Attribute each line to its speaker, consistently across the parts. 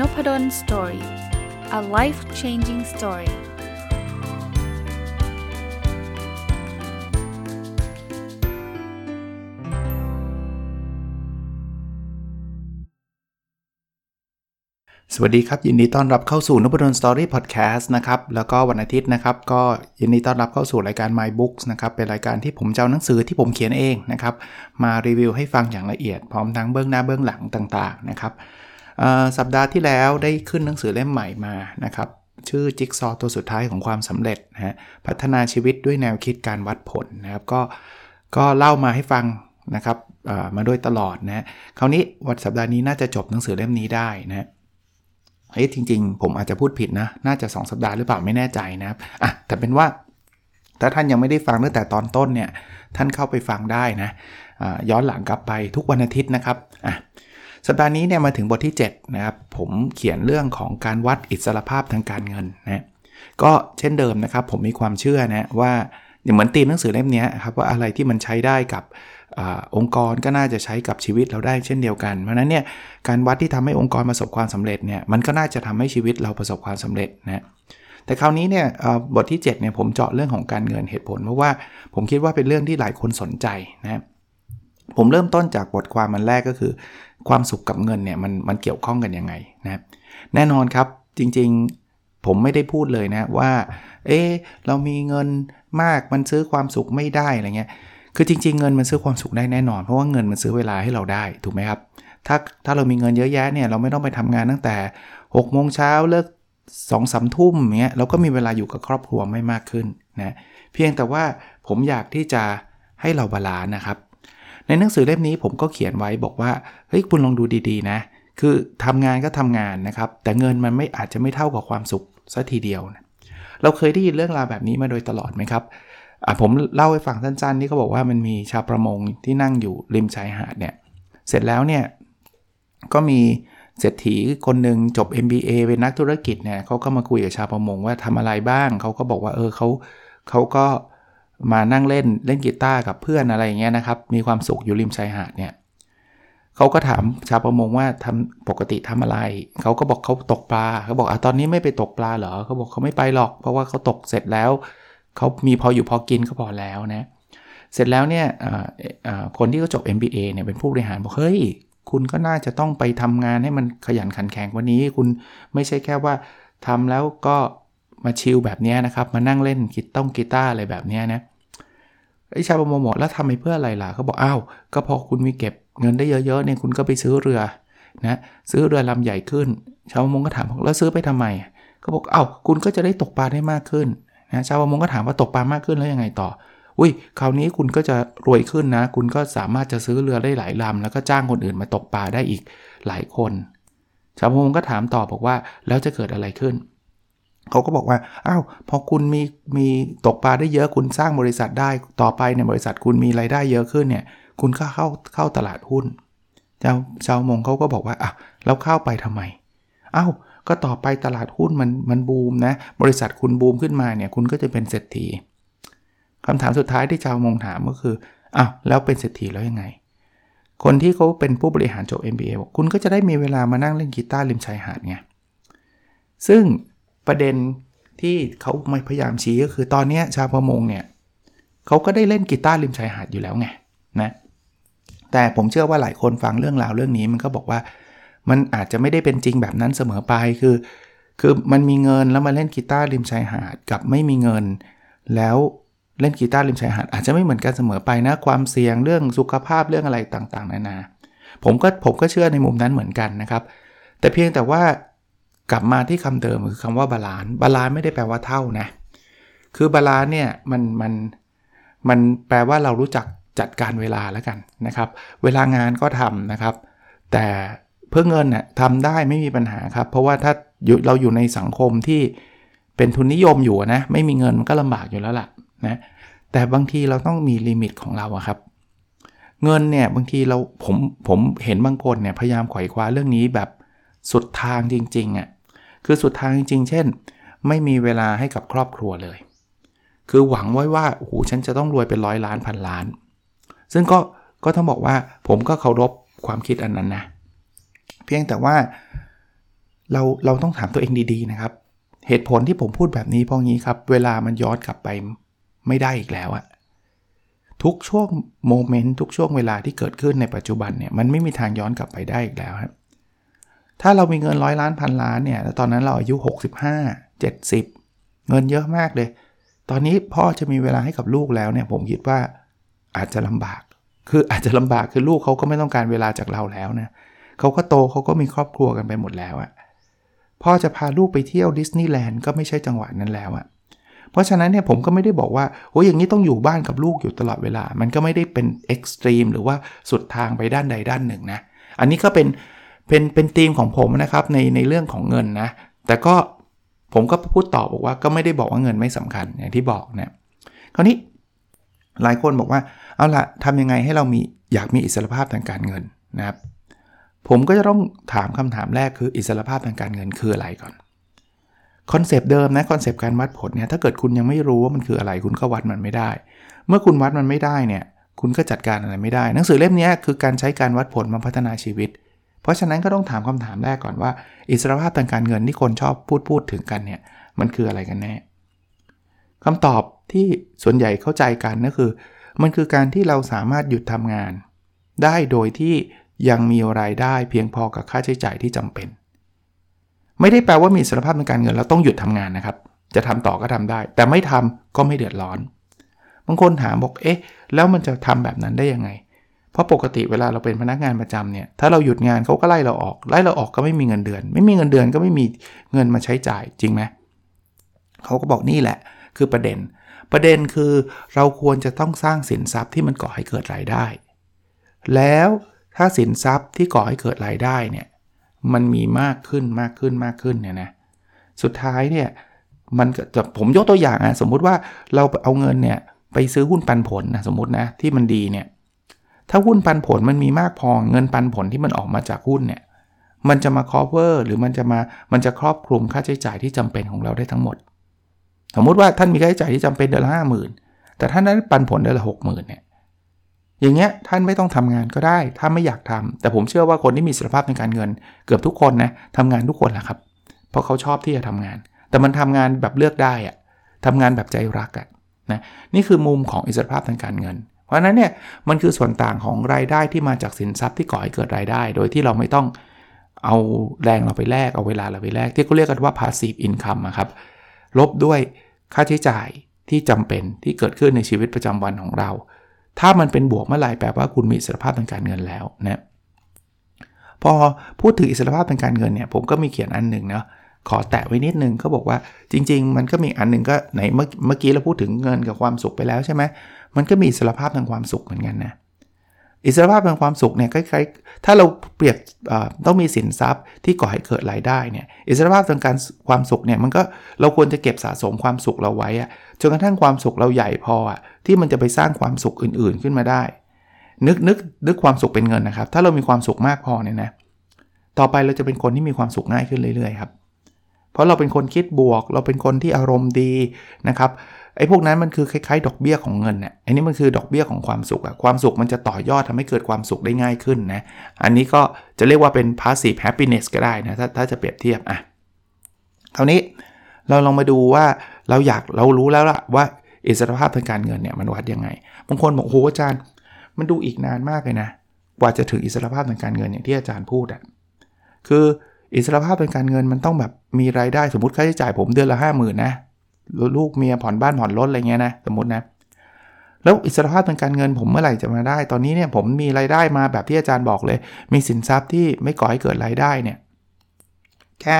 Speaker 1: Nopadol Story a life changing story สวัสดีครับ ยินดีต้อนรับเข้าสู่นพดล Story Podcast นะครับ แล้วก็วันอาทิตย์นะครับ ก็ยินดีต้อนรับเข้าสู่รายการ My Books นะครับ เป็นรายการที่ผมจะเอาหนังสือที่ผมเขียนเองนะครับ มารีวิวให้ฟังอย่างละเอียด พร้อมทั้งเบื้องหน้าเบื้องหลังต่างๆนะครับ สัปดาห์ที่แล้วได้ขึ้นหนังสือเล่มใหม่มานะครับชื่อจิ๊กซอตัวสุดท้ายของความสำเร็จนะฮะพัฒนาชีวิตด้วยแนวคิดการวัดผลนะครับก็ก็เล่ามาให้ฟังนะครับมาโดยตลอดนะคราวนี้วันสัปดาห์นี้น่าจะจบหนังสือเล่มนี้ได้นะเฮ้ยจริง ๆ ผมอาจจะพูดผิดนะ น่าจะ 2 สัปดาห์หรือเปล่าไม่แน่ใจนะครับอะแต่เป็นว่าถ้าท่านยังไม่ได้ฟังตั้งแต่ตอนต้นเนี่ยท่านเข้าไปฟังได้นะย้อนหลังกลับไปทุกวันอาทิตย์นะครับอะ สัปดาห์นี้เนี่ยมาถึงบทที่7นะครับผมเขียนเรื่องของการวัดอิสรภาพทางการเงินนะก็เช่นเดิมนะครับ ผมมีความเชื่อนะว่าเหมือนตีมหนังสือเล่มนี้ครับว่าอะไรที่มันใช้ได้กับอองค์กรก็น่าจะใช้กับชีวิตเราได้เช่นเดียวกัน เพราะนั้นเนี่ยการวัดที่ทำให้องค์กรประสบความสำเร็จเนี่ยมันก็น่าจะทำให้ชีวิตเราประสบความสำเร็จนะแต่คราวนี้เนี่ยบทที่7เนี่ยผมเจาะเรื่องของการเงินเหตุผล เพราะว่าผมคิดว่าเป็นเรื่องที่หลายคนสนใจนะ ผมเริ่มต้นจากบทความมันแรกก็คือ ความสุขกับเงินเนี่ยมันมันเกี่ยวข้องกันยังไงนะแน่นอนครับจริงๆผมไม่ได้พูดเลยนะว่า เออเรามีเงินมากมันซื้อความสุขไม่ได้อะไรเงี้ยคือจริง ๆ เงินมันซื้อความสุขได้แน่นอน เพราะว่าเงินมันซื้อเวลาให้เราได้ถูกไหมครับถ้าถ้าเรามีเงินเยอะแยะเนี่ยเราไม่ต้องไปทำงานตั้งแต่6กโมงเช้าเลิกสองสามทุ่มเงี้ยเราก็มีเวลาอยู่กับครอบครัวไม่มากขึ้นนะเพียงแต่ว่าผมอยากที่จะให้เราบาลานนะครับ ในหนังสือเล่มนี้ผมก็เขียนไว้บอกว่าเฮ้ยคุณลองดูดีๆนะ คือทำงานก็ทำงานนะครับ แต่เงินมันไม่อาจจะไม่เท่ากับความสุขซะทีเดียวนะเราเคยได้ยินเรื่องราวแบบนี้มาโดยตลอดไหมครับผมเล่าให้ฟังสั้นๆ นี่เขาบอกว่ามันมีชาวประมงที่นั่งอยู่ริมชายหาดเนี่ย เสร็จแล้วเนี่ย ก็มีเศรษฐีคนหนึ่งจบ MBA เป็นนักธุรกิจเนี่ยเขาก็มาคุยกับชาวประมงว่าทำอะไรบ้าง เขาก็บอกว่าเออเขาเขาก็ มานั่งเล่นเล่นกีตาร์กับเพื่อนอะไรอย่างเงี้ยนะครับ มีความสุขอยู่ริมชายหาดเนี่ยเขาก็ถามชาวประมงว่าทำปกติทำอะไร เขาก็บอกเขาตกปลาเขาบอกอะตอนนี้ไม่ไปตกปลาเหรอเขาบอกเขาไม่ไปหรอก เพราะว่าเขาตกเสร็จแล้วเขามีพออยู่พอกินก็พอแล้วนะเสร็จแล้วเนี่ยคนที่เขาจบ MBA เนี่ยเป็นผู้บริหารบอกเฮ้ยคุณก็น่าจะต้องไปทำงานให้มันขยันขันแข็งวันนี้ คุณไม่ใช่แค่ว่าทำแล้วก็ มาชิลแบบนี้นะครับ มานั่งเล่นกีตต้องกีตาร์อะไรแบบนี้นะไอ้ชาวประมงบอกแล้วทำไปเพื่ออะไรล่ะเขาบอกอ้าวก็พอคุณมีเก็บเงินได้เยอะๆเนี่ยคุณก็ไปซื้อเรือนะซื้อเรือลำใหญ่ขึ้น ชาวประมงก็ถามแล้วซื้อไปทำไมเขาบอกอ้าวคุณก็จะได้ตกปลาได้มากขึ้นนะชาวประมงก็ถามว่าตกปลามากขึ้นแล้วยังไงต่ออุ้ยคราวนี้คุณก็จะรวยขึ้นนะ คุณก็สามารถจะซื้อเรือได้หลายลำแล้วก็จ้างคนอื่นมาตกปลาได้อีกหลายคน ชาวประมงก็ถามต่อบอกว่าแล้วจะเกิดอะไรขึ้น เขาก็บอกว่าอ้าวพอคุณมีมีตกปลาได้เยอะคุณสร้างบริษัทได้ต่อไปในบริษัทคุณมีไรายได้เยอะขึ้นเนี่ย คุณก็เข้าเข้าตลาดหุ้นเจ้าชาวมงเขาก็บอกว่าอะแล้วเข้าไปทำไมอ้าวก็ต่อไปตลาดหุ้นมันมันบูมนะ บริษัทคุณบูมขึ้นมาเนี่ยคุณก็จะเป็นเศรษฐีคำถามสุดท้ายที่ชาวมงถามก็คืออ้าวแล้วเป็นเศรษฐีแล้วยังไง คนที่เขาเป็นผู้บริหารจบ MBA บอกคุณก็จะได้มีเวลามานั่งเล่นกีตาร์ริมชายหาดไงซึ่ง ประเด็นที่เขาไม่พยายามชี้ก็คือตอนนี้ชาวประมงเนี่ยเขาก็ได้เล่นกีตาร์ริมชายหาดอยู่แล้วไงนะแต่ผมเชื่อว่าหลายคนฟังเรื่องราวเรื่องนี้มันก็บอกว่า มันอาจจะไม่ได้เป็นจริงแบบนั้นเสมอไปคือ คือมันมีเงินแล้วมาเล่นกีตาร์ริมชายหาดกับไม่มีเงิน แล้วเล่นกีตาร์ริมชายหาดอาจจะไม่เหมือนกันเสมอไปนะความเสี่ยงเรื่องสุขภาพเรื่องอะไรต่างๆ นานา ผมก็ผมก็เชื่อในมุมนั้นเหมือนกันนะครับ แต่เพียงแต่ว่า กลับมาที่คำเดิมคือคำว่า balance balance ไม่ได้แปลว่าเท่านะ คือ balance เนี่ยมันมันมันแปลว่าเรารู้จักจัดการเวลาแล้วกันนะครับ เวลางานก็ทำนะครับ แต่เพื่อเงินน่ยทำได้ไม่มีปัญหาครับ เพราะว่าถ้าเราอยู่ในสังคมที่เป็นทุนนิยมอยู่นะไม่มีเงินมันก็ลำบากอยู่แล้วล่ะนะแต่บางทีเราต้องมีลิมิตของเราครับ เงินเนี่ยบางทีเราผมผมเห็นบางคนเนี่ยพยายามไขว่คว้าเรื่องนี้แบบสุดทางจริงๆอะ่ะ คือสุดทางจริงๆ เช่น ไม่มีเวลาให้กับครอบครัวเลย คือหวังไว้ว่าโอ้โหฉันจะต้องรวยเป็นร้อยล้านพันล้าน ซึ่งก็ก็ต้องบอกว่าผมก็เคารพความคิดอันนั้นนะ เพียงแต่ว่าเราเราต้องถามตัวเองดีๆนะครับ เหตุผลที่ผมพูดแบบนี้เพราะงี้ครับ เวลามันย้อนกลับไปไม่ได้อีกแล้วอะทุกช่วงโมเมนต์ทุกช่วงเวลาที่เกิดขึ้นในปัจจุบันเนี่ยมันไม่มีทางย้อนกลับไปได้อีกแล้วครับ ถ้าเรามีเงินร้อยล้านพันล้านเนี่ยแล้วตอนนั้นเราอายุ 65 70 เงินเยอะมากเลย ตอนนี้พ่อจะมีเวลาให้กับลูกแล้วเนี่ย ผมคิดว่าอาจจะลำบาก คืออาจจะลำบากคือลูกเขาก็ไม่ต้องการเวลาจากเราแล้วนะเขาก็โตเขาก็มีครอบครัวกันไปหมดแล้วอะพ่อจะพาลูกไปเที่ยวดิสนีย์แลนด์ก็ไม่ใช่จังหวะนั้นแล้วอะเพราะฉะนั้นเนี่ยผมก็ไม่ได้บอกว่าโอ้ยอย่างนี้ต้องอยู่บ้านกับลูกอยู่ตลอดเวลา มันก็ไม่ได้เป็นเอ็กซ์ตรีมหรือว่าสุดทางไปด้านใดด้านหนึ่งนะ อันนี้ก็เป็น เป็นเป็นธีมของผมนะครับในในเรื่องของเงินนะ แต่ก็ผมก็พูดตอบบอกว่าก็ไม่ได้บอกว่าเงินไม่สำคัญอย่างที่บอกนะคราวนี้หลายคนบอกว่าเอาละทำยังไงให้เรามีอยากมีอิสรภาพทางการเงินนะครับผมก็จะต้องถามคำถามแรกคืออิสรภาพทางการเงินคืออะไรก่อน concept เดิมนะ concept การวัดผลเนี่ยถ้าเกิดคุณยังไม่รู้ว่ามันคืออะไร คุณก็วัดมันไม่ได้ เมื่อคุณวัดมันไม่ได้เนี่ยคุณก็จัดการอะไรไม่ได้ หนังสือเล่มนี้คือการใช้การวัดผลมาพัฒนาชีวิต เพราะฉะนั้นก็ต้องถามคำถามแรกก่อนว่า อิสรภาพทางการเงินที่คนชอบพูดพูดถึงกันเนี่ยมันคืออะไรกันแน่คำตอบที่ส่วนใหญ่เข้าใจกันก็คือ มันคือการที่เราสามารถหยุดทำงาน ได้โดยที่ยังมีรายได้เพียงพอกับค่าใช้จ่ายที่จำเป็น ไม่ได้แปลว่ามีอิสรภาพในการเงินเราต้องหยุดทำงานนะครับ จะทำต่อก็ทำได้ แต่ไม่ทำก็ไม่เดือดร้อน บางคนถามบอกเอ๊ะแล้วมันจะทำแบบนั้นได้ยังไง เพราะปกติเวลาเราเป็นพนักงานประจำเนี่ยถ้าเราหยุดงานเขาก็ไล่เราออก ไล่เราออกก็ไม่มีเงินเดือน ไม่มีเงินเดือนก็ไม่มีเงินมาใช้จ่ายจริงไหมเขาก็บอกนี่แหละ คือประเด็น ประเด็นคือเราควรจะต้องสร้างสินทรัพย์ที่มันก่อให้เกิดรายได้ แล้วถ้าสินทรัพย์ที่ก่อให้เกิดรายได้เนี่ยมันมีมากขึ้นมากขึ้นมากขึ้นเนี่ยนะสุดท้ายเนี่ยมันจะผมยกตัวอย่างอะสมมุติว่าเราเอาเงินเนี่ยไปซื้อหุ้นปันผลนะสมมตินะที่มันดีเนี่ย ถ้าหุ้นปันผลมันมีมากพอเงินปันผลที่มันออกมาจากหุ้นเนี่ยมันจะมา cover หรือมันจะมามันจะครอบคลุมค่าใช้จ่ายที่จำเป็นของเราได้ทั้งหมด สมมุติว่าท่านมีค่าใช้จ่ายที่จำเป็นเดือนละห้าหมื่นแต่ท่านนั้นปันผลเดือนละหกหมื่นเนี่ยอย่างเงี้ยท่านไม่ต้องทำงานก็ได้ ถ้าไม่อยากทำแต่ผมเชื่อว่าคนที่มีสิทธิภาพในการเงิน เกือบทุกคนนะทำงานทุกคนแหละครับ เพราะเขาชอบที่จะทำงาน แต่มันทำงานแบบเลือกได้อะทำงานแบบใจรักอะนะนี่คือมุมของอิสรภาพทางการเงิน เพราะนั้นเนี่ยมันคือส่วนต่างของรายได้ที่มาจากสินทรัพย์ที่ก่อให้เกิดรายได้ โดยที่เราไม่ต้องเอาแรงเราไปแลกเอาเวลาเราไปแลกที่เขาเรียกกันว่า passive income ครับลบด้วยค่าใช้จ่ายที่จำเป็นที่เกิดขึ้นในชีวิตประจำวันของเรา ถ้ามันเป็นบวกเมื่อไหร่แปลว่าคุณมีอิสรภาพทางการเงินแล้วนะพอพูดถึงอิสรภาพทางการเงินเนี่ยผมก็มีเขียนอันหนึ่งเนาะ ขอแตะไว้นิดนึงเขาบอกว่าจริง ๆ มันก็มีอันหนึ่งก็ไหนเมื่อเมื่อกี้เราพูดถึงเงินกับความสุขไปแล้วใช่ไหมมันก็มีอิสรภาพทางความสุขเหมือนกันนะอิสรภาพทางความสุขเนี่ยคล้ายๆถ้าเราเปรียบต้องมีสินทรัพย์ที่ก่อให้เกิดรายได้เนี่ยอิสรภาพทางการความสุขเนี่ยมันก็เราควรจะเก็บสะสมความสุขเราไว้อะจนกระทั่งความสุขเราใหญ่พออะที่มันจะไปสร้างความสุขอื่นๆขึ้นมาได้ นึกนึกนึกความสุขเป็นเงินนะครับ ถ้าเรามีความสุขมากพอเนี่ยนะต่อไปเราจะเป็นคนที่มีความสุขง่ายขึ้นเรื่อยๆครับ เพราะเราเป็นคนคิดบวก เราเป็นคนที่อารมณ์ดีนะครับไอ้พวกนั้นมันคือคล้ายๆ ดอกเบี้ยของเงินเนี่ยอันนี้มันคือดอกเบี้ยของความสุขอะความสุขมันจะต่อยอดทำให้เกิดความสุขได้ง่ายขึ้นนะ อันนี้ก็จะเรียกว่าเป็น passive happiness ก็ได้นะ ถ้าถ้าจะเปรียบเทียบอะคราวนี้เราลองมาดูว่าเราอยากเรารู้แล้วล่ะว่าอิสรภาพทางการเงินเนี่ยมันวัดยังไง บางคนบอกโอ้อาจารย์ มันดูอีกนานมากเลยนะ กว่าจะถึงอิสรภาพทางการเงินอย่างที่อาจารย์พูดอะคือ อิสรภาพทางการเงินมันต้องแบบมีรายได้สมมติค่าใช้จ่ายผมเดือนละห้าหมื่นนะลูกเมียผ่อนบ้านผ่อนรถอะไรเงี้ยนะสมมตินะแล้วอิสรภาพทางการเงินผมเมื่อไหร่จะมาได้ ตอนนี้เนี่ยผมมีรายได้มาแบบที่อาจารย์บอกเลย มีสินทรัพย์ที่ไม่ก่อให้เกิดรายได้เนี่ยแค่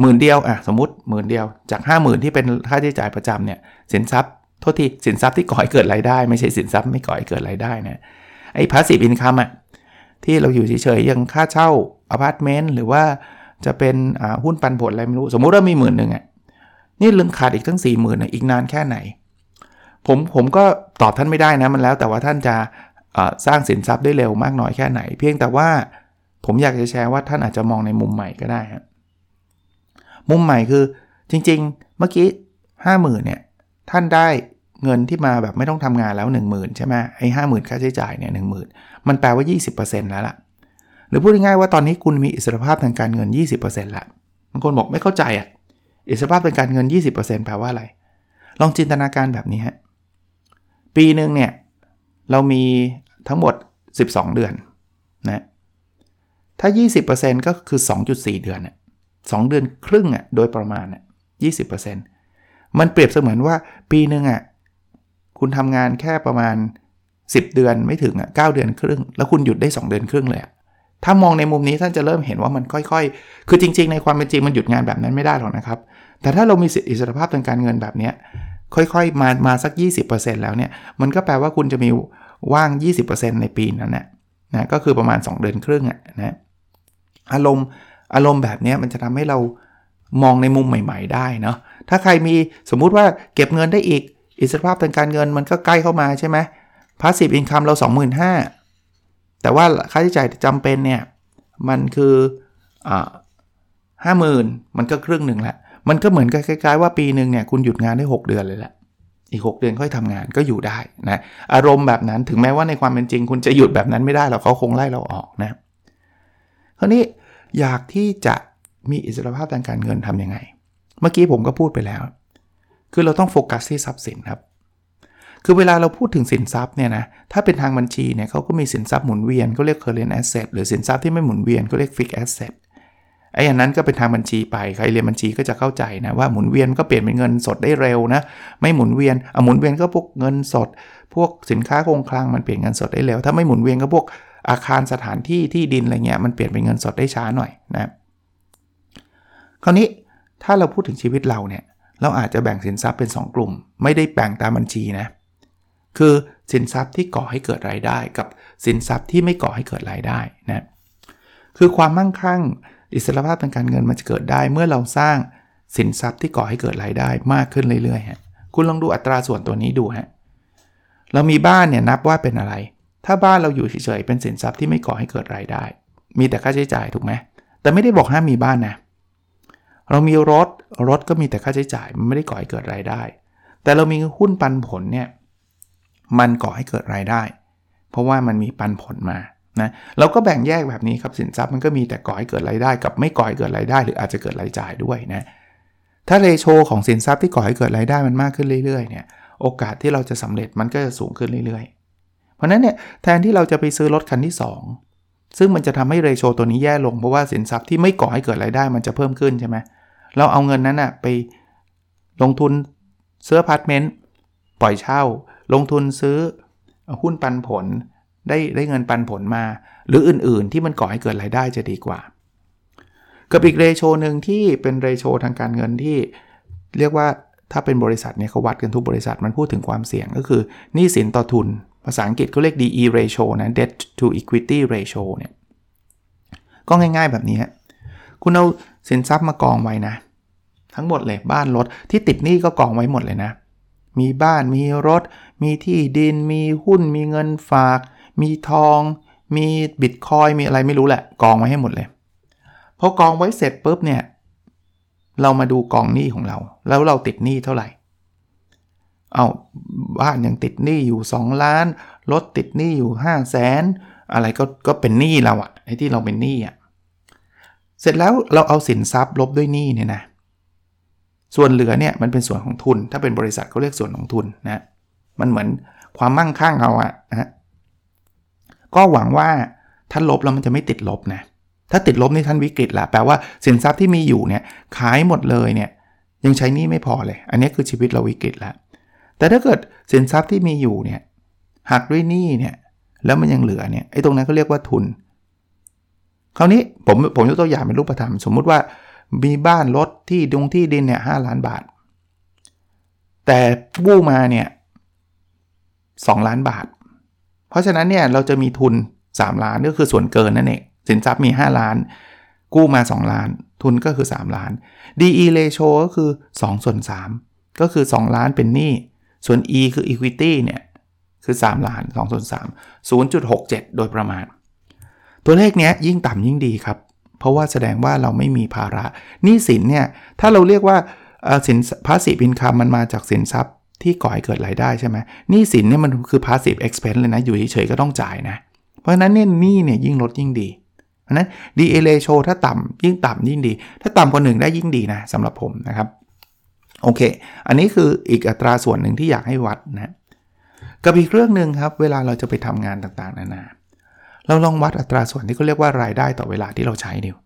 Speaker 1: หมื่นเดียวอะสมมติหมื่นเดียวจาก 5 0,000 ที่เป็นค่าใช้จ่ายประจำเนี่ยสินทรัพย์โทษทีสินทรัพย์ที่ก่อให้เกิดรายได้ ไม่ใช่สินทรัพย์ไม่ก่อให้เกิดรายได้นะไอ้ passive income อะ ที่เราอยู่เฉยๆยังค่าเช่าอพาร์ตเมนต์หรือว่าจะเป็นหุ้นปันผลอะไรไม่รู้ สมมุติว่ามีหมื่นหนึ่งอะนี่ลืมขาดอีกทั้ง4ี่หมื่นอีกนานแค่ไหน ผมผมก็ตอบท่านไม่ได้นะมันแล้ว แต่ว่าท่านจะสร้างสินทรัพย์ได้เร็วมากน้อยแค่ไหน เพียงแต่ว่าผมอยากจะแชร์ว่าท่านอาจจะมองในมุมใหม่ก็ได้ครับมุมใหม่คือจริง ๆ เมื่อกี้ห้าหมื่นเนี่ยท่านได้ เงินที่มาแบบไม่ต้องทำงานแล้ว 1 0,000 ใช่ไหมไอ้ห้าหมื่นค่าใช้จ่ายเนี่ยหนึ่งหมื่นมันแปลว่า 20%แล้วล่ะ หรือพูดง่ายๆว่าตอนนี้คุณมีอิสรภาพทางการเงิน 20%ละบางคนบอกไม่เข้าใจอะอิสรภาพทางการเงิน 20%แปลว่าอะไร ลองจินตนาการแบบนี้ฮะปีหนึ่งเนี่ยเรามีทั้งหมด 12 เดือนนะถ้า 20%ก็คือ 2.4 เดือนน่ย2เดือนครึ่งอะโดยประมาณอะ20%มันเปรียบเสมือนว่าปีหนึ่งอะ คุณทำงานแค่ประมาณ 10 เดือนไม่ถึงอะ9เดือนครึ่ง แล้วคุณหยุดได้ 2 เดือนครึ่งเลยถ้ามองในมุมนี้ท่านจะเริ่มเห็นว่ามันค่อยๆ คือจริง ๆ ในความเป็นจริงมันหยุดงานแบบนั้นไม่ได้หรอกนะครับ แต่ถ้าเรามีอิสรภาพทางการเงินแบบนี้ค่อยๆ มามาสัก 20%แล้วเนี่ย มันก็แปลว่าคุณจะมีว่าง 20%ในปีนั้นนะนะก็คือประมาณ 2 เดือนครึ่งอะนะอารมณ์อารมณ์แบบนี้มันจะทำให้เรามองในมุมใหม่ ๆ ได้เนาะถ้าใครมีสมมุติว่าเก็บเงินได้อีก อิสรภาพทางการเงินมันก็ใกล้เข้ามาใช่ไหม passive income เรา 25,000แต่ว่าค่าใช้จ่ายจำเป็นเนี่ย มันคือห้าหมื่นมันก็ครึ่งหนึ่งแหละมันก็เหมือนกับคล้ายๆว่าปีหนึ่งเนี่ยคุณหยุดงานได้ 6 เดือนเลยแหละอีก 6 เดือนค่อยทำงานก็อยู่ได้นะอารมณ์แบบนั้นถึงแม้ว่าในความเป็นจริง คุณจะหยุดแบบนั้นไม่ได้หรอกเขาคงไล่เราออกนะคราวนี้อยากที่จะมีอิสรภาพทางการเงินทํำยังไง เมื่อกี้ผมก็พูดไปแล้ว คือเราต้องโฟกัสที่ทรัพย์สินครับ คือเวลาเราพูดถึงสินทรัพย์เนี่ยนะ ถ้าเป็นทางบัญชีเนี่ยเขาก็มีสินทรัพย์หมุนเวียนก็เรียก current asset หรือสินทรัพย์ที่ไม่หมุนเวียนก็เรียก fixed asset ไอ้อันนั้นก็เป็นทางบัญชีไป ใครเรียนบัญชีก็จะเข้าใจนะว่าหมุนเวียนก็เปลี่ยนเป็นเงินสดได้เร็วนะ ไม่หมุนเวียนอะหมุนเวียนก็พวกเงินสด พวกสินค้าคงคลังมันเปลี่ยนเงินสดได้เร็ว ถ้าไม่หมุนเวียนก็พวกอาคารสถานที่ที่ดินอะไรเงี้ยมันเปลี่ยนเป็นเงินสดได้ช้าหน่อยนะ คราวนี้ถ้าเราพูดถึงชีวิตเราเนี่ย เราอาจจะแบ่งสินทรัพย์เป็น 2 กลุ่ม ไม่ได้แบ่งตามบัญชีนะ คือสินทรัพย์ที่ก่อให้เกิดรายได้ กับสินทรัพย์ที่ไม่ก่อให้เกิดรายได้นะคือความมั่งคั่งอิสรภาพทางการเงินมันจะเกิดได้ เมื่อเราสร้างสินทรัพย์ที่ก่อให้เกิดรายได้มากขึ้นเรื่อยๆฮะคุณลองดูอัตราส่วนตัวนี้ดูฮะเรามีบ้านเนี่ยนับว่าเป็นอะไร ถ้าบ้านเราอยู่เฉยๆเป็นสินทรัพย์ที่ไม่ก่อให้เกิดรายได้ มีแต่ค่าใช้จ่ายถูกไหมแต่ไม่ได้บอกห้ามมีบ้านนะ เรามีรถรถก็มีแต่ค่าใช้จ่ายมันไม่ได้ก่อให้เกิดรายได้ แต่เรามีหุ้นปันผลเนี่ยมันก่อให้เกิดรายได้ เพราะว่ามันมีปันผลมานะเราก็แบ่งแยกแบบนี้ครับสินทรัพย์มันก็มีแต่ก่อให้เกิดรายได้ กับไม่ก่อให้เกิดรายได้ หรืออาจจะเกิดรายจ่ายด้วยนะถ้าเรโชของสินทรัพย์ที่ก่อให้เกิดรายได้มันมากขึ้นเรื่อยๆเนี่ยโอกาสที่เราจะสำเร็จมันก็จะสูงขึ้นเรื่อยๆ เพราะนั้นเนี่ยแทนที่เราจะไปซื้อรถคันที่ 2 ซึ่งมันจะทำให้เรโชตัวนี้แย่ลงเพราะว่าสินทรัพย์ที่ไม่ก่อให้เกิดรายได้มันจะเพิ่มขึ้นใช่ไหมเเราเอาเงินนั้นอะไปลงทุนซื้อพาร์ตเมนต์ปล่อยเช่า ลงทุนซื้อหุ้นปันผลได้ได้เงินปันผลมา หรืออื่นๆ ที่มันก่อให้เกิดรายได้จะดีกว่ากับอีกเรโชหนึ่งที่เป็นเรโชทางการเงินที่เรียกว่าถ้าเป็นบริษัทเนี่ยเขาวัดกันทุกบริษัทมันพูดถึงความเสี่ยงก็คือหนี้สินต่อทุน ภาษาอังกฤษเขาเรียก DE ratio นะ debt to equity ratio เนี่ยก็ง่ายๆแบบนี้ฮะ คุณเอาสินทรัพย์มากองไว้นะ ทั้งหมดเลยบ้านรถที่ติดหนี้ก็กองไว้หมดเลยนะ มีบ้านมีรถ มีที่ดิน มีหุ้น มีเงินฝาก มีทอง มีบิตคอยมีอะไรไม่รู้แหละ กองไว้ให้หมดเลยพอกองไว้เสร็จปุ๊บเนี่ยเรามาดูกองหนี้ของเรา แล้วเราติดหนี้เท่าไหร่เอาบ้านยังติดหนี้อยู่ 2 ล้าน รถติดหนี้อยู่ 5 0 0แสนอะไรก็ก็เป็นหนี้เราอะไอ้ที่เราเป็นหนี้อะ เสร็จแล้วเราเอาสินทรัพย์ลบด้วยหนี้เนี่ยนะ ส่วนเหลือเนี่ยมันเป็นส่วนของทุน ถ้าเป็นบริษัทเขาเรียกส่วนของทุนนะ มันเหมือนความมั่งคั่งเราอะนะก็หวังว่าท่านลบแล้วมันจะไม่ติดลบนะ ถ้าติดลบนี่ท่านวิกฤตละแปลว่าสินทรัพย์ที่มีอยู่เนี่ยขายหมดเลยเนี่ยยังใช้นี่ไม่พอเลย อันนี้คือชีวิตเราวิกฤตแล้ว แต่ถ้าเกิดสินทรัพย์ที่มีอยู่เนี่ยหักด้วยหนี้เนี่ยแล้วมันยังเหลือเนี่ยไอ้ตรงนั้นก็เรียกว่าทุน คราวนี้ผมผมยกตัวอย่างเป็นรูปธรรม สมมุติว่ามีบ้านรถที่ดงที่ดินเนี่ยห้าล้านบาท แต่กู้มาเนี่ยสล้านบาท เพราะฉะนั้นเนี่ยเราจะมีทุน 3 ล้านก็คือส่วนเกินนั่นเองสินทรัพย์มี 5 ล้าน กู้มา 2 ล้าน ทุนก็คือ 3 ล้าน DE ratio ก็คือ 2 ส่วน 3 ก็คือ 2 ล้านเป็นหนี้ ส่วน E คือ equity เนี่ย คือ 3 ล้าน2ส่วน3 0.67 โดยประมาณ ตัวเลขเนี้ยยิ่งต่ำยิ่งดีครับ เพราะว่าแสดงว่าเราไม่มีภาระหนี้สินเนี่ยถ้าเราเรียกว่าสินภาษีอินคัมมันมาจากสินทรัพย์ที่ก่อให้เกิดรายได้ใช่ไหมหนี้สินเนี่ยมันคือ passive expense เลยนะ อยู่เฉยๆก็ต้องจ่ายนะ เพราะฉะนั้นเนี่ยหนี้เนี่ยยิ่งลดยิ่งดี เพราะนั้น DA ratio ถ้าต่ำยิ่งต่ำยิ่งดี ถ้าต่ำกว่า1ได้ยิ่งดีนะสำหรับผมนะครับโอเค อันนี้คืออีกอัตราส่วนหนึ่งที่อยากให้วัดนะกับอีกเรื่องหนึ่งครับ เวลาเราจะไปทำงานต่างๆนานา เราลองวัดอัตราส่วนที่เขาเรียกว่ารายได้ต่อเวลาที่เราใช้ดิว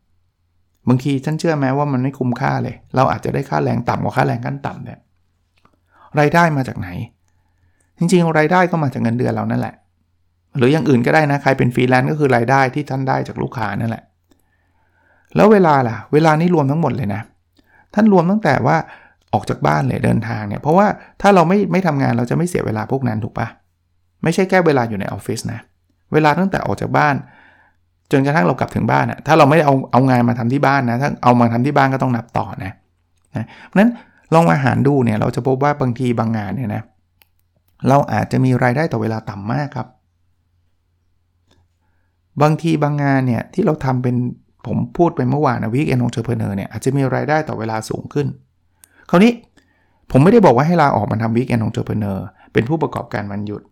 Speaker 1: บางทีฉันเชื่อแม้ว่ามันไม่คุ้มค่าเลย เราอาจจะได้ค่าแรงต่ำกว่าค่าแรงขั้นต่ำเนี่ยรายได้มาจากไหน จริงๆ รายได้ก็มาจากเงินเดือนเรานั่นแหละ หรืออย่างอื่นก็ได้นะ ใครเป็นฟรีแลนซ์ก็คือรายได้ที่ท่านได้จากลูกค้านั่นแหละ แล้วเวลาล่ะ เวลานี้รวมทั้งหมดเลยนะ ท่านรวมตั้งแต่ว่าออกจากบ้านเลยเดินทางเนี่ย เพราะว่าถ้าเราไม่ไม่ทำงานเราจะไม่เสียเวลาพวกนั้นถูกปะไม่ใช่แค่เวลาอยู่ในออฟฟิศนะเวลาตั้งแต่ออกจากบ้าน จนกระทั่งเรากลับถึงบ้านอะถ้าเราไม่ได้เอาเอางานมาทำที่บ้านนะถ้าเอามาทำที่บ้านก็ต้องนับต่อนะนะเพราะนั้นลองมาหารดูเนี่ยเราจะพบว่าบางทีบางงานเนี่ยนะเราอาจจะมีรายได้ต่อเวลาต่ำมากครับ บางทีบางงานเนี่ยที่เราทำเป็นผมพูดไปเมื่อวานนะ weekend entrepreneur เนี่ยอาจจะมีรายได้ต่อเวลาสูงขึ้น คราวนี้ผมไม่ได้บอกว่าให้ลาออกมาทำ weekend entrepreneur เป็นผู้ประกอบการวันหยุด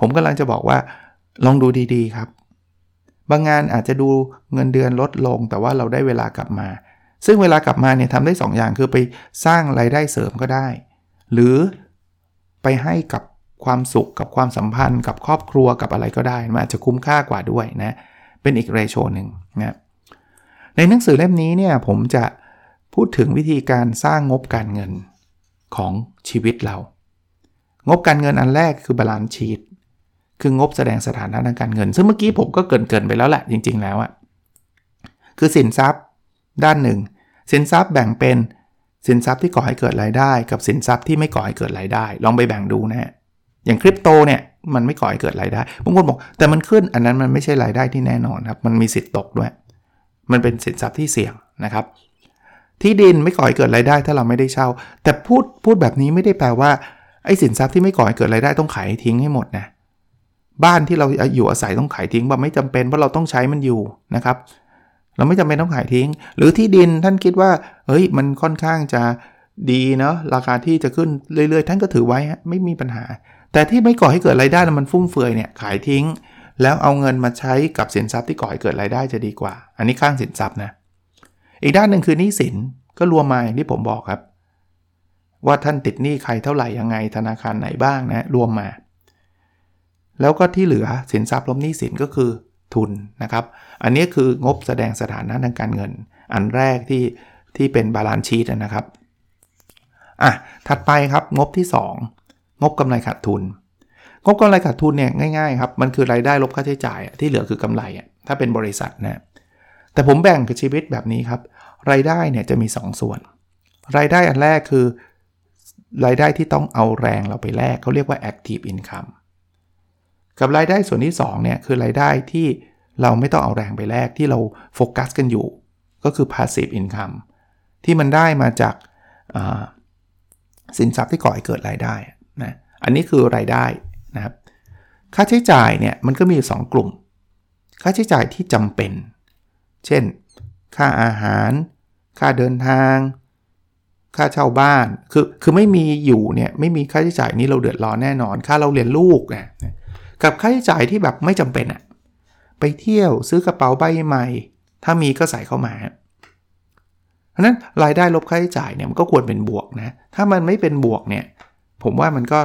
Speaker 1: ผมกำลังจะบอกว่า ลองดูดีๆครับ บางงานอาจจะดูเงินเดือนลดลง แต่ว่าเราได้เวลากลับมา ซึ่งเวลากลับมาเนี่ยทำได้2 อย่างคือไปสร้างรายได้เสริมก็ได้ หรือไปให้กับความสุขกับความสัมพันธ์ กับครอบครัวกับอะไรก็ได้ มันอาจจะคุ้มค่ากว่าด้วยนะ เป็นอีก ratio หนึ่งนะในหนังสือเล่มนี้เนี่ยผมจะพูดถึงวิธีการสร้างงบการเงินของชีวิตเรา งบการเงินอันแรกคือ balance sheet คืองบแสดงสถานะทางการเงิน ซึ่งเมื่อกี้ผมก็เกินเกินไปแล้วแหละจริง ๆ แล้วอะคือสินทรัพย์ด้านหนึ่ง สินทรัพย์แบ่งเป็นสินทรัพย์ที่ก่อให้เกิดรายได้ กับสินทรัพย์ที่ไม่ก่อให้เกิดรายได้ ลองไปแบ่งดูนะฮะอย่างคริปโตเนี่ยมันไม่ก่อให้เกิดรายได้บางคนบอกแต่มันขึ้นอันนั้นมันไม่ใช่รายได้ที่แน่นอนครับมันมีสิทธิ์ตกด้วย มันเป็นสินทรัพย์ที่เสี่ยงนะครับ ที่ดินไม่ก่อให้เกิดรายได้ถ้าเราไม่ได้เช่า แต่พูดพูดแบบนี้ไม่ได้แปลว่าไอ้สินทรัพย์ที่ไม่ก่อให้เกิดรายได้ต้องขายทิ้งให้หมดนะ บ้านที่เราอยู่อาศัยต้องขายทิ้งว่าไม่จำเป็นเพราะเราต้องใช้มันอยู่นะครับ เราไม่จำเป็นต้องขายทิ้ง หรือที่ดินท่านคิดว่าเฮ้ยมันค่อนข้างจะดีเนาะราคาที่จะขึ้นเรื่อยๆ ท่านก็ถือไว้ไม่มีปัญหา แต่ที่ไม่ก่อให้เกิดรายได้มันฟุ่มเฟือยเนี่ยขายทิ้ง แล้วเอาเงินมาใช้กับสินทรัพย์ที่ก่อให้เกิดรายได้จะดีกว่า อันนี้ข้างสินทรัพย์นะอีกด้านหนึ่งคือหนี้สินก็รวมมาอย่างที่ผมบอกครับ ว่าท่านติดหนี้ใครเท่าไหร่ยังไงธนาคารไหนบ้างนะรวมมา แล้วก็ที่เหลือสินทรัพย์ลบหนี้สินก็คือทุนนะครับ อันนี้คืองบแสดงสถานะทางการเงิน อันแรกที่ที่เป็น balance sheet นะครับ อะ ถัดไปครับงบที่ 2 งบกำไรขาดทุน งบกำไรขาดทุนเนี่ยง่ายๆครับมันคือรายได้ลบค่าใช้จ่ายที่เหลือคือกำไรถ้าเป็นบริษัทนะแต่ผมแบ่งกับชีวิตแบบนี้ครับ รายได้เนี่ยจะมี2ส่วน รายได้อันแรกคือ รายได้ที่ต้องเอาแรงเราไปแลกเขาเรียกว่า active income กับรายได้ส่วนที่2เนี่ยคือรายได้ที่เราไม่ต้องเอาแรงไปแลกที่เราโฟกัสกันอยู่ ก็คือ passive income ที่มันได้มาจากสินทรัพย์ที่ก่อให้เกิดรายได้นะอันนี้คือรายได้นะครับค่าใช้จ่ายเนี่ยมันก็มีอยู่2กลุ่ม ค่าใช้จ่ายที่จำเป็น เช่น ค่าอาหาร ค่าเดินทาง ค่าเช่าบ้าน คือคือไม่มีอยู่เนี่ยไม่มีค่าใช้จ่ายนี้เราเดือดร้อนแน่นอน ค่าเราเรียนลูกนะ กับค่าใช้จ่ายที่แบบไม่จำเป็นอะไปเที่ยวซื้อกระเป๋าใบใหม่ ถ้ามีก็ใส่เข้ามาเพราะนั้นรายได้ลบค่าใช้จ่ายเนี่ยมันก็ควรเป็นบวกนะ ถ้ามันไม่เป็นบวกเนี่ย ผมว่ามันก็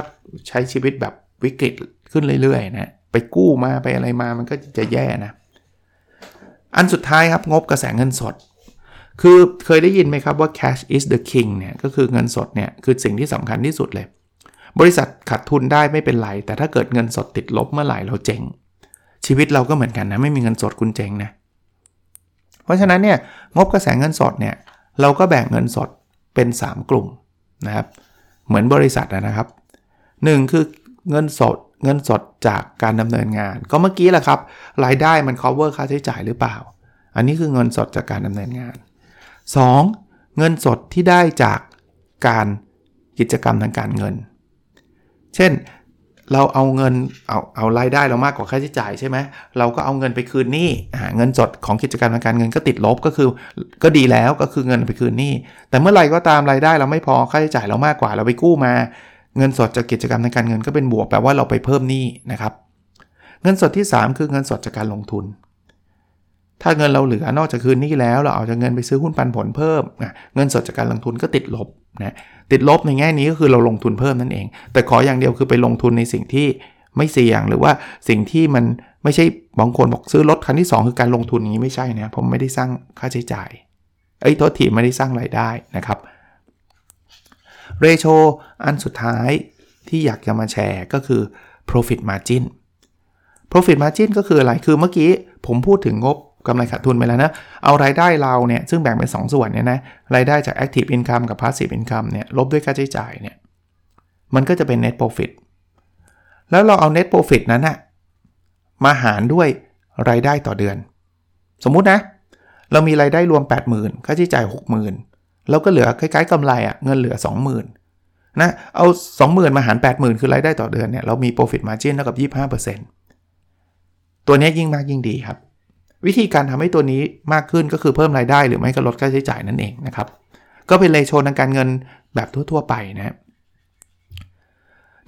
Speaker 1: ใช้ชีวิตแบบวิกฤตขึ้นเรื่อยๆนะ ไปกู้มาไปอะไรมามันก็จะแย่นะ อันสุดท้ายครับงบกระแสเงินสด คือเคยได้ยินไหมครับว่า cash is the king เนี่ยก็คือเงินสดเนี่ยคือสิ่งที่สำคัญที่สุดเลย บริษัทขาดทุนได้ไม่เป็นไร แต่ถ้าเกิดเงินสดติดลบเมื่อไหร่เราเจ๊ง ชีวิตเราก็เหมือนกันนะไม่มีเงินสดคุณเจ๊งนะ เพราะฉะนั้นเนี่ยงบกระแสเงินสดเนี่ยเราก็แบ่งเงินสดเป็น 3 กลุ่มนะครับเหมือนบริษัทนะครับ 1 คือเงินสดเงินสดจากการดำเนินงาน ก็เมื่อกี้แหละครับ รายได้มัน cover ค่าใช้จ่ายหรือเปล่า อันนี้คือเงินสดจากการดำเนินงาน 2. เงินสดที่ได้จากการกิจกรรมทางการเงิน เช่นเราเอาเงินเอาเอารายได้เรามากกว่าค่าใช้จ่ายใช่ไหมเราก็เอาเงินไปคืนหนี้เงินสดของกิจการทางการเงินก็ติดลบก็คือก็ดีแล้วก็คือเงินไปคืนหนี้แต่เมื่อไหร่ก็ตามรายได้เราไม่พอค่าใช้จ่ายเรามากกว่าเราไปกู้มา เงินสดจากกิจกรรมทางการเงินก็เป็นบวกแปลว่าเราไปเพิ่มหนี้นะครับ เงินสดที่ 3 คือเงินสดจากการลงทุน ถ้าเงินเราเหลือนอกจากคืนหนี้แล้ว เราเอาจากเงินไปซื้อหุ้นปันผลเพิ่มเงินสดจากการลงทุนก็ติดลบนะ ติดลบในแง่นี้ก็คือเราลงทุนเพิ่มนั่นเอง แต่ขออย่างเดียวคือไปลงทุนในสิ่งที่ไม่เสี่ยงหรือว่าสิ่งที่มันไม่ใช่บางคนบอกซื้อรถคันที่ 2 คือการลงทุนอย่างนี้ไม่ใช่นะผมไม่ได้สร้างค่าใช้จ่ายไอ้โทษทีไม่ได้สร้างรายได้นะครับเรโชอันสุดท้ายที่อยากจะมาแชร์ก็คือ profit margin profit margin ก็คืออะไรคือเมื่อกี้ผมพูดถึงงบ กำไรขาดทุนไปแล้วนะ เอารายได้เราเนี่ย ซึ่งแบ่งเป็น 2 ส่วนเนี่ยนะ รายได้จาก active income กับ passive income เนี่ย ลบด้วยค่าใช้จ่ายเนี่ย มันก็จะเป็น net profit แล้วเราเอา net profit นั้นนะมาหารด้วยรายได้ต่อเดือน สมมุตินะ เรามีรายได้รวม 80,000 ค่าใช้จ่าย 60,000 แล้วก็เหลือคล้ายๆกำไรอะ่ะ เงินเหลือ 20,000นะเอา 20,000 มาหาร 80,000 คือรายได้ต่อเดือนเนี่ย เรามี profit margin เท่ากับ 25%ตัวนี้ยิ่งมากยิ่งดีครับ วิธีการทำให้ตัวนี้มากขึ้นก็คือเพิ่มรายได้หรือไม่ก็ลดค่าใช้จ่ายนั่นเองนะครับ ก็เป็นเลโชทางการเงินแบบทั่วๆไปนะ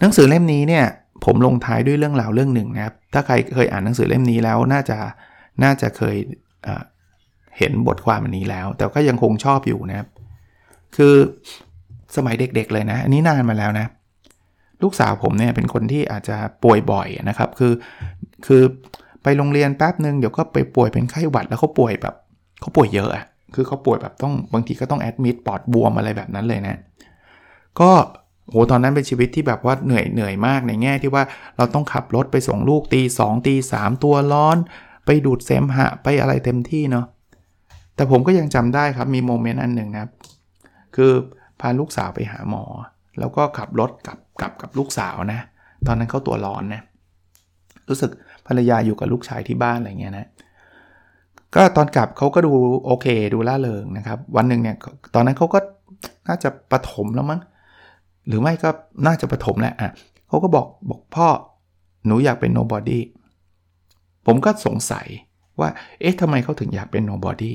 Speaker 1: หนังสือเล่มนี้เนี่ยผมลงท้ายด้วยเรื่องราวเรื่องหนึ่งนะครับ ถ้าใครเคยอ่านหนังสือเล่มนี้แล้วน่าจะน่าจะเคยเเห็นบทความอันนี้แล้ว แต่ก็ยังคงชอบอยู่นะครับ คือสมัยเด็กๆเลยนะ อันนี้นานมาแล้วนะ ลูกสาวผมเนี่ยเป็นคนที่อาจจะป่วยบ่อยนะครับ คือคือ ไปโรงเรียนแป๊บหนึ่งเดี๋ยวก็ไปป่วยเป็นไข้หวัดแล้วเขาป่วยแบบเขาป่วยเยอะอะคือเขาป่วยแบบต้องบางทีก็ต้องแอดมิดปอดบวมอะไรแบบนั้นเลยนะ ก็โหตอนนั้นเป็นชีวิตที่แบบว่าเหนื่อยเหนื่อยมากในแง่ที่ว่าเราต้องขับรถไปส่งลูกตีสองตีสามตัวร้อน ไปดูดเสมหะไปอะไรเต็มที่เนาะแต่ผมก็ยังจำได้ครับมีโมเมนต์อันหนึ่งนะคือพาลูกสาวไปหาหมอ แล้วก็ขับรถกลับกลับกับลูกสาวนะ ตอนนั้นเขาตัวร้อนนะรู้สึก ภรรยาอยู่กับลูกชายที่บ้านอะไรเงี้ยนะก็ตอนกลับเขาก็ดูโอเคดูล่าเริงนะครับ วันหนึ่งเนี่ยตอนนั้นเขาก็น่าจะปฐมแล้วมั้งหรือไม่ก็น่าจะประถมแหละอะเขาก็บอกบอกพ่อหนูอยากเป็น nobody ผมก็สงสัยว่าเอ๊ะทำไมเขาถึงอยากเป็น nobody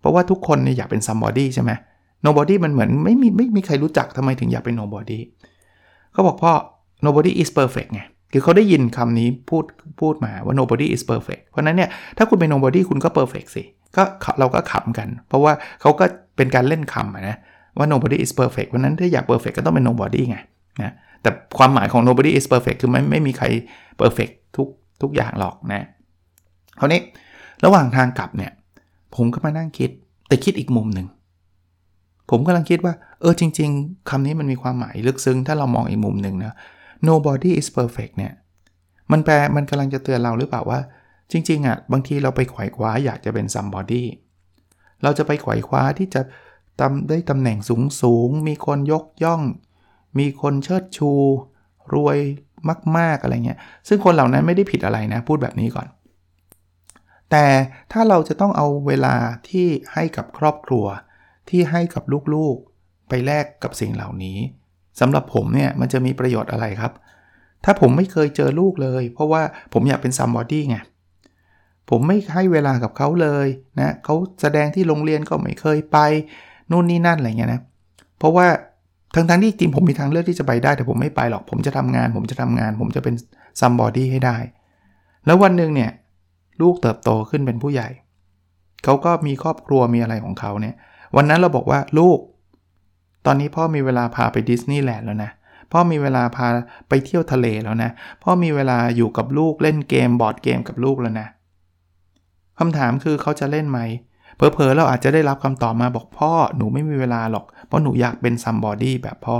Speaker 1: เพราะว่าทุกคนเนี่ยอยากเป็น somebody ใช่ไหม nobody มันเหมือนไม่มีไม่มีใครรู้จักทำไมถึงอยากเป็น nobody เขาบอกพ่อ nobody is perfect ไง คือเขาได้ยินคำนี้พูดพูดมาว่า nobody is perfect เพราะนั้นเนี่ยถ้าคุณเป็น nobody คุณก็ perfect สิก็เราก็ขำกัน เพราะว่าเขาก็เป็นการเล่นคำนะว่า nobody is perfect เพราะนั้นถ้าอยาก perfect ก็ต้องเป็น nobody ไงนะแต่ความหมายของ nobody is perfect คือไม่ไม่มีใคร perfect ทุกทุกอย่างหรอกนะคราวนี้ระหว่างทางกลับเนี่ย ผมก็มานั่งคิด แต่คิดอีกมุมหนึ่ง ผมกำลังคิดว่า เออจริง ๆคำนี้มันมีความหมายลึกซึ้ง ถ้าเรามองอีกมุมหนึ่งนะ nobody is perfect เนี่ย มันแปล มันกำลังจะเตือนเราหรือเปล่าว่า จริงๆอะ่ะ บางทีเราไปไขว่คว้าอยากจะเป็น somebody เราจะไปไขว่คว้าที่จะตำได้ตำแหน่งสูงสูง มีคนยกย่อง มีคนเชิดชู รวยมาก ๆ อะไรเงี้ย ซึ่งคนเหล่านั้นไม่ได้ผิดอะไรนะ พูดแบบนี้ก่อน แต่ถ้าเราจะต้องเอาเวลาที่ให้กับครอบครัว ที่ให้กับลูกๆ ไปแลกกับสิ่งเหล่านี้ สำหรับผมเนี่ยมันจะมีประโยชน์อะไรครับ ถ้าผมไม่เคยเจอลูกเลย เพราะว่าผมอยากเป็น somebody ไงผมไม่ให้เวลากับเขาเลยนะเขาแสดงที่โรงเรียนก็ไม่เคยไปนู่นนี่นั่นอะไรเงี้ยนะเพราะว่าทั้งทั้งที่จริงผมมีทางเลือกที่จะไปได้แต่ผมไม่ไปหรอก ผมจะทำงาน ผมจะทำงาน ผมจะเป็น somebody ให้ได้ แล้ววันหนึ่งเนี่ยลูกเติบโตขึ้นเป็นผู้ใหญ่ เขาก็มีครอบครัวมีอะไรของเขาเนี่ย วันนั้นเราบอกว่าลูก ตอนนี้พ่อมีเวลาพาไปดิสนีย์แลนด์แล้วนะพ่อมีเวลาพาไปเที่ยวทะเลแล้วนะพ่อมีเวลาอยู่กับลูกเล่นเกมบอร์ดเกมกับลูกแล้วนะคำถามคือเขาจะเล่นไหมเผลอๆเราอาจจะได้รับคำตอบมาบอกพ่อหนูไม่มีเวลาหรอก เพราะหนูอยากเป็น somebody แบบพ่อ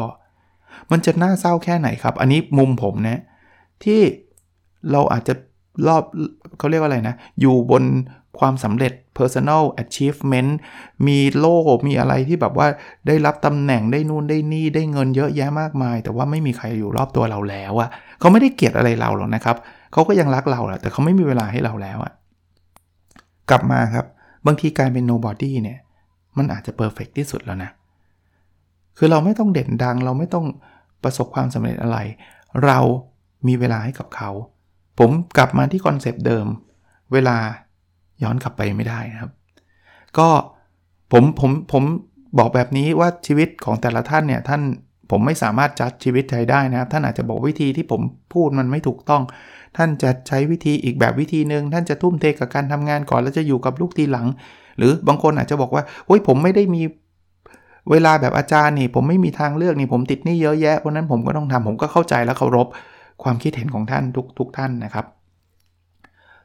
Speaker 1: มันจะน่าเศร้าแค่ไหนครับ อันนี้มุมผมนะที่เราอาจจะ รอบเขาเรียกว่าอะไรนะ อยู่บนความสำเร็จ personal achievement มีโล่มีอะไรที่แบบว่าได้รับตำแหน่งได้นู่นได้นี่ได้เงินเยอะแยะมากมาย แต่ว่าไม่มีใครอยู่รอบตัวเราแล้วอะเขาไม่ได้เกลียดอะไรเราหรอกนะครับเขาก็ยังรักเราแหละแต่เขาไม่มีเวลาให้เราแล้วอะกลับมาครับ บางทีการเป็น nobody เนี่ย มันอาจจะเพอร์เฟกที่สุดแล้วนะ คือเราไม่ต้องเด่นดัง เราไม่ต้องประสบความสำเร็จอะไร เรามีเวลาให้กับเขา ผมกลับมาที่คอนเซปต์เดิม เวลาย้อนกลับไปไม่ได้นะครับ ก็ผมผมผมบอกแบบนี้ว่าชีวิตของแต่ละท่านเนี่ยท่านผมไม่สามารถจัดชีวิตใครได้นะครับ ท่านอาจจะบอกวิธีที่ผมพูดมันไม่ถูกต้อง ท่านจะใช้วิธีอีกแบบวิธีหนึ่งท่านจะทุ่มเทกับการทำงานก่อนแล้วจะอยู่กับลูกทีหลัง หรือบางคนอาจจะบอกว่าโอ้ยผมไม่ได้มีเวลาแบบอาจารย์นี่ ผมไม่มีทางเลือกนี่ผมติดหนี้เยอะแยะเพราะนั้นผมก็ต้องทำผมก็เข้าใจและเคารพ ความคิดเห็นของท่านทุกทุกท่านนะครับ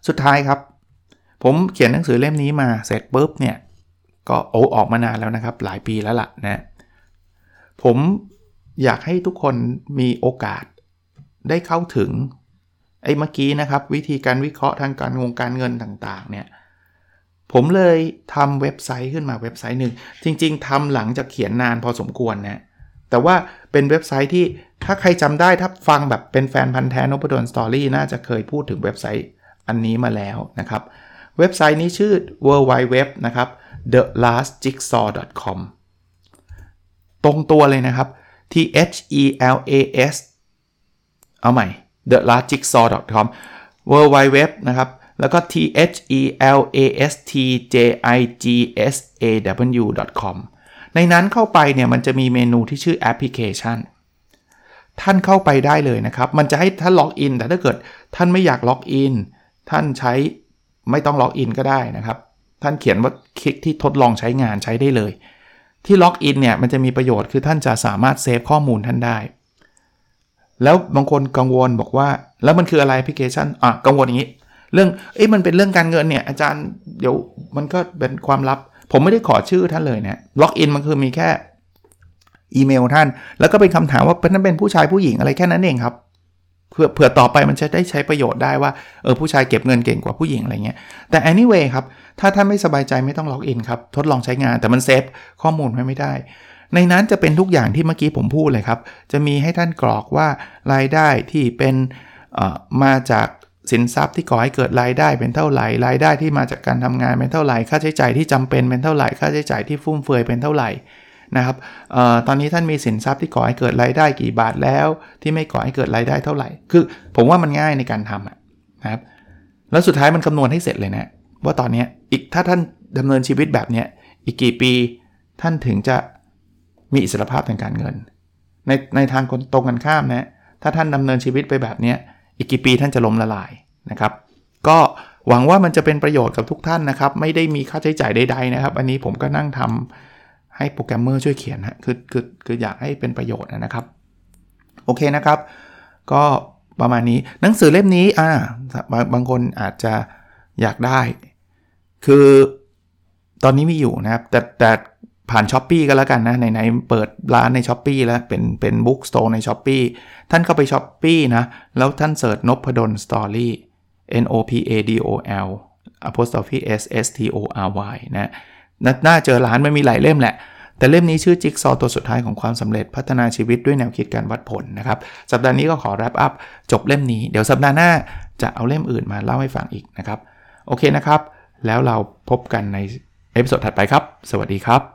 Speaker 1: สุดท้ายครับ ผมเขียนหนังสือเล่มนี้มาเสร็จปุ๊บเนี่ยก็โอ้ออกมานานแล้วนะครับ หลายปีแล้วล่ะนะผมอยากให้ทุกคนมีโอกาสได้เข้าถึงไอ้เมื่อกี้นะครับ วิธีการวิเคราะห์ทางการงงการเงินต่างๆเนี่ยผมเลยทำเว็บไซต์ขึ้นมาเว็บไซต์หนึ่งจริง ๆทำหลังจากเขียนนานพอสมควรนะ แต่ว่าเป็นเว็บไซต์ที่ถ้าใครจำได้ถ้าฟังแบบเป็นแฟนพันธ์แท้นพดลสตอรี่น่าจะเคยพูดถึงเว็บไซต์อันนี้มาแล้วนะครับ เว็บไซต์นี้ชื่อ w w w นะครับ thelastjigsaw.com ตรงตัวเลยนะครับ t h e l a s เอาใหม่ thelastjigsaw.com w w w นะครับแล้วก็ t h e l a s t j j i g s a w com ในนั้นเข้าไปเนี่ยมันจะมีเมนูที่ชื่อแอปพลิเคชัน ท่านเข้าไปได้เลยนะครับ มันจะให้ท่านล็อกอิน แต่ถ้าเกิดท่านไม่อยากล็อกอิน ท่านใช้ไม่ต้องล็อกอินก็ได้นะครับ ท่านเขียนว่าคลิกที่ทดลองใช้งานใช้ได้เลย ที่ล็อกอินเนี่ยมันจะมีประโยชน์คือท่านจะสามารถเซฟข้อมูลท่านได้ แล้วบางคนกังวลบอกว่า แล้วมันคืออะไรแอปพลิเคชันอะกังวลอย่างนี้ เรื่องเอ้ยมันเป็นเรื่องการเงินเนี่ยอาจารย์เดี๋ยวมันก็เป็นความลับ ผมไม่ได้ขอชื่อท่านเลยเนี่ยล็อกอินมันคือมีแค่อีเมลท่าน แล้วก็เป็นคำถามว่าเป็นนั้นเป็นผู้ชายผู้หญิงอะไรแค่นั้นเองครับเพื่อเผื่อต่อไปมันจะได้ใช้ประโยชน์ได้ว่าเออผู้ชายเก็บเงินเก่งกว่าผู้หญิงอะไรเงี้ยแต่ anyway ครับถ้าท่านไม่สบายใจไม่ต้องล็อกอินครับทดลองใช้งานแต่มันเซฟข้อมูลไว้ไม่ได้ ในนั้นจะเป็นทุกอย่างที่เมื่อกี้ผมพูดเลยครับ จะมีให้ท่านกรอกว่ารายได้ที่เป็นมาจาก สินทรัพย์ที่ก่อให้เกิดรายได้เป็นเท่าไหร่รายได้ที่มาจากการทำงานเป็นเท่าไหร่ค่าใช้จ่ายที่จำเป็นเป็นเท่าไหร่ค่าใช้จ่ายที่ฟุ่มเฟือยเป็นเท่าไหร่นะครับออตอนนี้ท่านมีสินทรัพย์ที่ก่อให้เกิดรายได้กี่บาทแล้ว ที่ไม่ก่อให้เกิดรายได้เท่าไหร่ คือผมว่ามันง่ายในการทำนะครับแล้วสุดท้ายมันคำนวณให้เสร็จเลยนะว่าตอนนี้อีกถ้าท่านดำเนินชีวิตแบบนี้อีกกี่ปีท่านถึงจะมีอิสรภาพทางการเงิน ในในทางตรงกันข้ามนะถ้าท่านดำเนินชีวิตไปแบบนี้ อีกกี่ปีท่านจะล้มละลายนะครับ ก็หวังว่ามันจะเป็นประโยชน์กับทุกท่านนะครับ ไม่ได้มีค่าใช้จ่ายใดๆนะครับ อันนี้ผมก็นั่งทำให้โปรแกรมเมอร์ช่วยเขียนฮะคือคือคืออยากให้เป็นประโยชน์นะครับ โอเคนะครับ ก็ประมาณนี้หนังสือเล่มนี้อ่าบางบางคนอาจจะอยากได้ คือตอนนี้มีอยู่นะครับ แต่แต่ ผ่าน Shopee ก็แล้วกันนะไหนๆเปิดร้านใน Shopee แล้วเป็นเป็น bookstore ใน Shopee ท่านเข้าไป Shopee นะ แล้วท่าน search Nopadol's Story N O P A D O L apostrophe S S T O R Y นะน่าเจอร้านไม่มีหลายเล่มแหละ แต่เล่มนี้ชื่อจิ๊กซอว์ตัวสุดท้ายของความสำเร็จพัฒนาชีวิตด้วยแนวคิดการวัดผลนะครับ สัปดาห์นี้ก็ขอ wrap up จบเล่มนี้ เดี๋ยวสัปดาห์หน้าจะเอาเล่มอื่นมาเล่าให้ฟังอีกนะครับ โอเคนะครับ แล้วเราพบกันใน episode ถัดไปครับ สวัสดีครับ